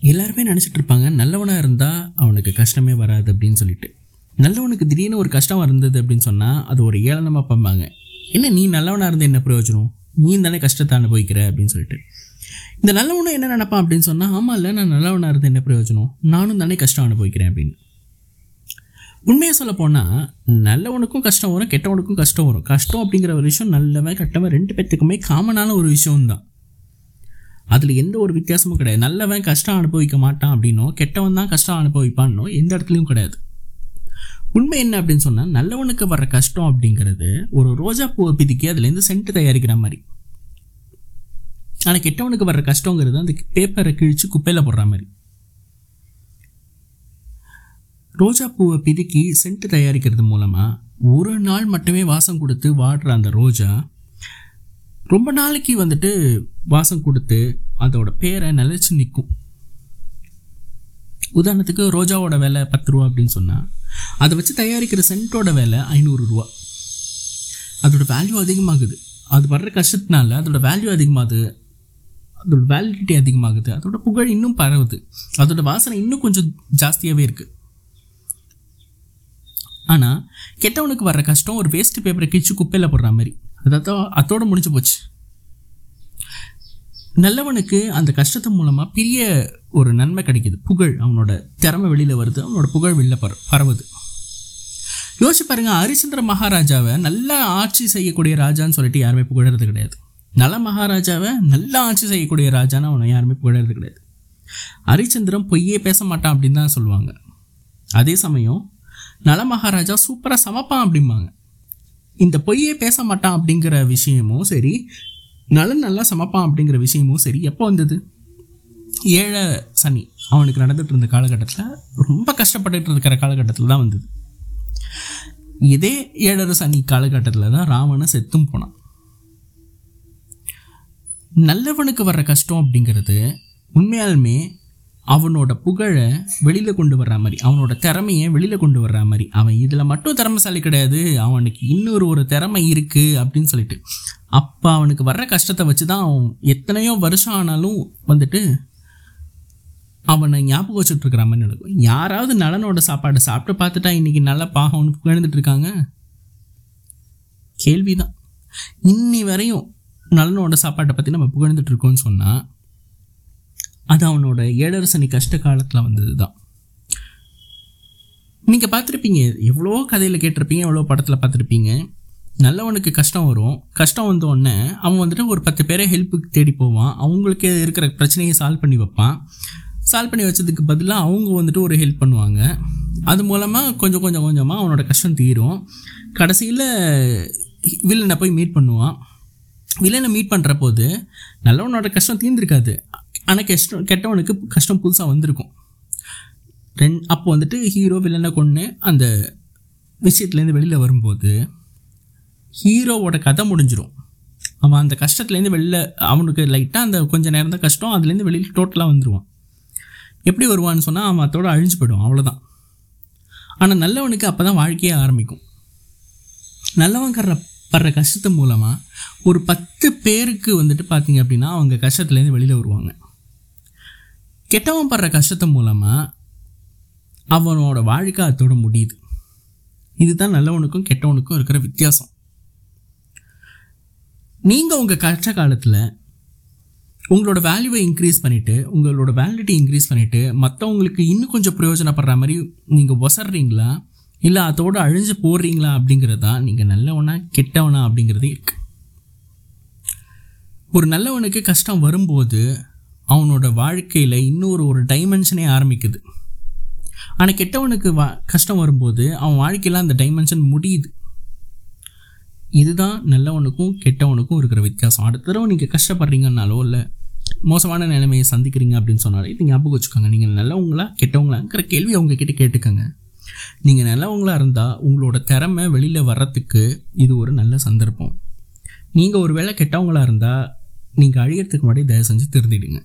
எல்லாருமே நினச்சிட்டு இருப்பாங்க நல்லவனாக இருந்தால் அவனுக்கு கஷ்டமே வராது அப்படின்னு சொல்லிட்டு. நல்லவனுக்கு திடீர்னு ஒரு கஷ்டம் இருந்தது அப்படின்னு சொன்னால் அது ஒரு ஏளனமாக பார்ப்பாங்க. என்ன நீ நல்லவனாக இருந்த என்ன பிரயோஜனம்? நீ தானே கஷ்டத்தை அனுபவிக்கிற அப்படின்னு சொல்லிட்டு. இந்த நல்லவனும் என்ன நினப்பான் அப்படின்னு சொன்னால் ஆமாம் இல்லை நான் நல்லவனாக இருந்த என்ன பிரயோஜனம்? நானும் தானே கஷ்டம் அனுபவிக்கிறேன் அப்படின்னு. உண்மையாக சொல்ல போனால் நல்லவனுக்கும் கஷ்டம் வரும் கெட்டவனுக்கும் கஷ்டம் வரும். கஷ்டம் அப்படிங்கிற ஒரு விஷயம் நல்லவன் கெட்டவன் ரெண்டு பேர்த்துக்குமே காமனான ஒரு விஷயம்தான். அதில் எந்த ஒரு வித்தியாசமும் கிடையாது. நல்லவன் கஷ்டம் அனுபவிக்க மாட்டான் அப்படின்னோ கெட்டவன் தான் கஷ்டம் அனுபவிப்பான்னோ எந்த இடத்துலையும் கிடையாது. உண்மை என்ன அப்படின்னு சொன்னால் நல்லவனுக்கு வர்ற கஷ்டம் அப்படிங்கிறது ஒரு ரோஜா பூவை பிதுக்கி அதுலேருந்து சென்ட் தயாரிக்கிற மாதிரி. ஆனால் கெட்டவனுக்கு வர்ற கஷ்டங்கிறது அந்த பேப்பரை கிழித்து குப்பையில் போடுற மாதிரி. ரோஜா பூவை பிதுக்கி சென்ட் தயாரிக்கிறது மூலமாக ஒரு நாள் மட்டுமே வாசம் கொடுத்து வாடுற அந்த ரோஜா ரொம்ப நாளைக்கு வந்துட்டு வாசம் கொடுத்து அதோட பேரை நிலைச்சு நிற்கும் உதாரணத்துக்கு ரோஜாவோட விலை பத்து ரூபா அப்படின்னு சொன்னால் அதை வச்சு தயாரிக்கிற சென்ட்டோட விலை ஐநூறு ரூபா. அதோட வேல்யூ அதிகமாகுது. அது வர்ற கஷ்டத்தினால அதோட வேல்யூ அதிகமாகுது. அதோட வேலிடிட்டி அதிகமாகுது. அதோட புகழ் இன்னும் பரவுது. அதோட வாசனை இன்னும் கொஞ்சம் ஜாஸ்தியாகவே இருக்குது ஆனால் கெட்டவனுக்கு வர்ற கஷ்டம் ஒரு வேஸ்ட் பேப்பரை கிழிச்சு குப்பையில் போடுற மாதிரி. அதான் அதோட முடிஞ்சு போச்சு. நல்லவனுக்கு அந்த கஷ்டத்து மூலமாக பெரிய ஒரு நன்மை கிடைக்குது. புகழ் அவனோட திறமை வெளியில் வருது அவனோட புகழ் வெளியில் பர பரவுது. யோசிச்சு பாருங்கள் ஹரிச்சந்திர மகாராஜாவை நல்லா ஆட்சி செய்யக்கூடிய ராஜான்னு சொல்லிட்டு யாருமே புகழறது கிடையாது. நல மகாராஜாவை நல்லா ஆட்சி செய்யக்கூடிய ராஜான்னு அவனை யாருமே புகழறது கிடையாது. ஹரிச்சந்திரன் பொய்யே பேச மாட்டான் அப்படின்னு தான் சொல்லுவாங்க. அதே சமயம் நல மகாராஜா சூப்பராக சமைப்பான் அப்படிம்பாங்க. இந்த பொய்யே பேச மாட்டான் அப்படிங்கிற விஷயமும் சரி நலன் நல்லா சமைப்பான் அப்படிங்கிற விஷயமும் சரி எப்போ வந்தது? ஏழை சனி. அவனுக்கு நடந்துட்டு இருந்த காலகட்டத்தில் ரொம்ப கஷ்டப்பட்டுட்டு இருக்கிற காலகட்டத்தில் தான் வந்தது. இதே ஏழரை சனி காலகட்டத்தில் தான் ராவண செத்தும் போனான். நல்லவனுக்கு வர்ற கஷ்டம் அப்படிங்கிறது உண்மையாலுமே அவனோட புகழை வெளியில் கொண்டு வர்ற மாதிரி அவனோட திறமையை வெளியில் கொண்டு வர்ற மாதிரி. அவன் இதில் மட்டும் திறமைசாலி கிடையாது. அவனுக்கு இன்னொரு ஒரு திறமை இருக்குது அப்படின்னு சொல்லிட்டு. அப்போ அவனுக்கு வர்ற கஷ்டத்தை வச்சு தான் அவன் எத்தனையோ வருஷம் ஆனாலும் வந்துட்டு அவனை ஞாபகம் வச்சுட்டு இருக்கிற மாதிரி நடக்கும். யாராவது நலனோட சாப்பாடு சாப்பிட்டு பார்த்துட்டா இன்றைக்கி நல்ல பாகம்னு புகழ்ந்துட்டு இருக்காங்க? கேள்விதான். இன்னி வரையும் நலனோட சாப்பாட்டை பற்றி நம்ம புகழ்ந்துட்டு இருக்கோம்னு சொன்னால் அது அவனோட ஏழரசனி கஷ்ட காலத்தில் வந்தது தான் நீங்கள் பார்த்துருப்பீங்க எவ்வளோ கதையில் கேட்டிருப்பீங்க எவ்வளோ படத்தில் பார்த்துருப்பீங்க. நல்லவனுக்கு கஷ்டம் வரும். கஷ்டம் வந்த உடனே அவன் வந்துட்டு ஒரு பத்து பேரை ஹெல்ப்புக்கு தேடி போவான். அவங்களுக்கு இருக்கிற பிரச்சனையை சால்வ் பண்ணி வைப்பான். சால்வ் பண்ணி வச்சதுக்கு பதிலாக அவங்க வந்துட்டு ஒரு ஹெல்ப் பண்ணுவாங்க. அது மூலமாக கொஞ்சம் கொஞ்சம் கொஞ்சமாக அவனோட கஷ்டம் தீரும். கடைசியில் வில்லனை போய் மீட் பண்ணுவான். வில்லனை மீட் பண்ணுற போது நல்லவனோட கஷ்டம் தீர்ந்துருக்காது. ஆனால் கஷ்டம் கெட்டவனுக்கு கஷ்டம் புதுசாக வந்திருக்கும். ரெண் அப்போ வந்துட்டு ஹீரோ வில்லனை கொண்டு அந்த விஷயத்துலேருந்து வெளியில் வரும்போது ஹீரோவோட கதை முடிஞ்சிடும் அவன் அந்த கஷ்டத்துலேருந்து வெளில அவனுக்கு லைட்டாக அந்த கொஞ்சம் நேரம் தான் கஷ்டம் அதுலேருந்து வெளியில் டோட்டலாக வந்துடுவான் எப்படி வருவான்னு சொன்னால் அவன் அதோட அழிஞ்சு போயிடும் அவ்வளோதான் ஆனால் நல்லவனுக்கு அப்போ தான் வாழ்க்கையே ஆரம்பிக்கும். நல்லவன் கர்ற படுற கஷ்டத்து மூலமாக ஒரு பத்து பேருக்கு வந்துட்டு பார்த்தீங்க அப்படின்னா அவங்க கஷ்டத்துலேருந்து வெளியில் வருவாங்க. கெட்டவன் படுற கஷ்டத்து மூலமாக அவனோட வாழ்க்கை அதோட முடியுது. இதுதான் நல்லவனுக்கும் கெட்டவனுக்கும் இருக்கிற வித்தியாசம். நீங்கள் உங்கள் கஷ்ட காலத்தில் உங்களோட வேல்யூவை இன்க்ரீஸ் பண்ணிவிட்டு உங்களோட வேலிடிட்டி இன்க்ரீஸ் பண்ணிவிட்டு மற்றவங்களுக்கு இன்னும் கொஞ்சம் பிரயோஜனப்படுற மாதிரி நீங்கள் ஒசர்றீங்களா? இல்லை அதோடு அழிஞ்சு போடுறீங்களா அப்படிங்கிறது தான் நீங்கள் நல்லவனா கெட்டவனா அப்படிங்கிறது இருக்குது ஒரு நல்லவனுக்கு கஷ்டம் வரும்போது அவனோட வாழ்க்கையில் இன்னொரு ஒரு டைமென்ஷனே ஆரம்பிக்குது. ஆனால் கெட்டவனுக்கு வா கஷ்டம் வரும்போது அவன் வாழ்க்கையில் அந்த டைமென்ஷன் முடியுது. இதுதான் நல்லவனுக்கும் கெட்டவனுக்கும் இருக்கிற வித்தியாசம். அடுத்த தடவை நீங்கள் கஷ்டப்படுறீங்கன்னாலோ இல்லை மோசமான நிலைமையை சந்திக்கிறீங்க அப்படின்னு சொன்னாலே இது ஞாபகம் வச்சுக்கோங்க. நீங்கள் நல்லவங்களா கெட்டவங்களாங்கிற கேள்வி அவங்கக்கிட்ட கேட்டுக்கோங்க. நீங்கள் நல்லவங்களாக இருந்தால் உங்களோட திறமை வெளியில் வர்றதுக்கு இது ஒரு நல்ல சந்தர்ப்பம். நீங்கள் ஒரு வேளை கெட்டவங்களாக இருந்தால் நீங்கள் அழியறதுக்கு முன்னாடி தயவு செஞ்சு திருந்திடுங்க.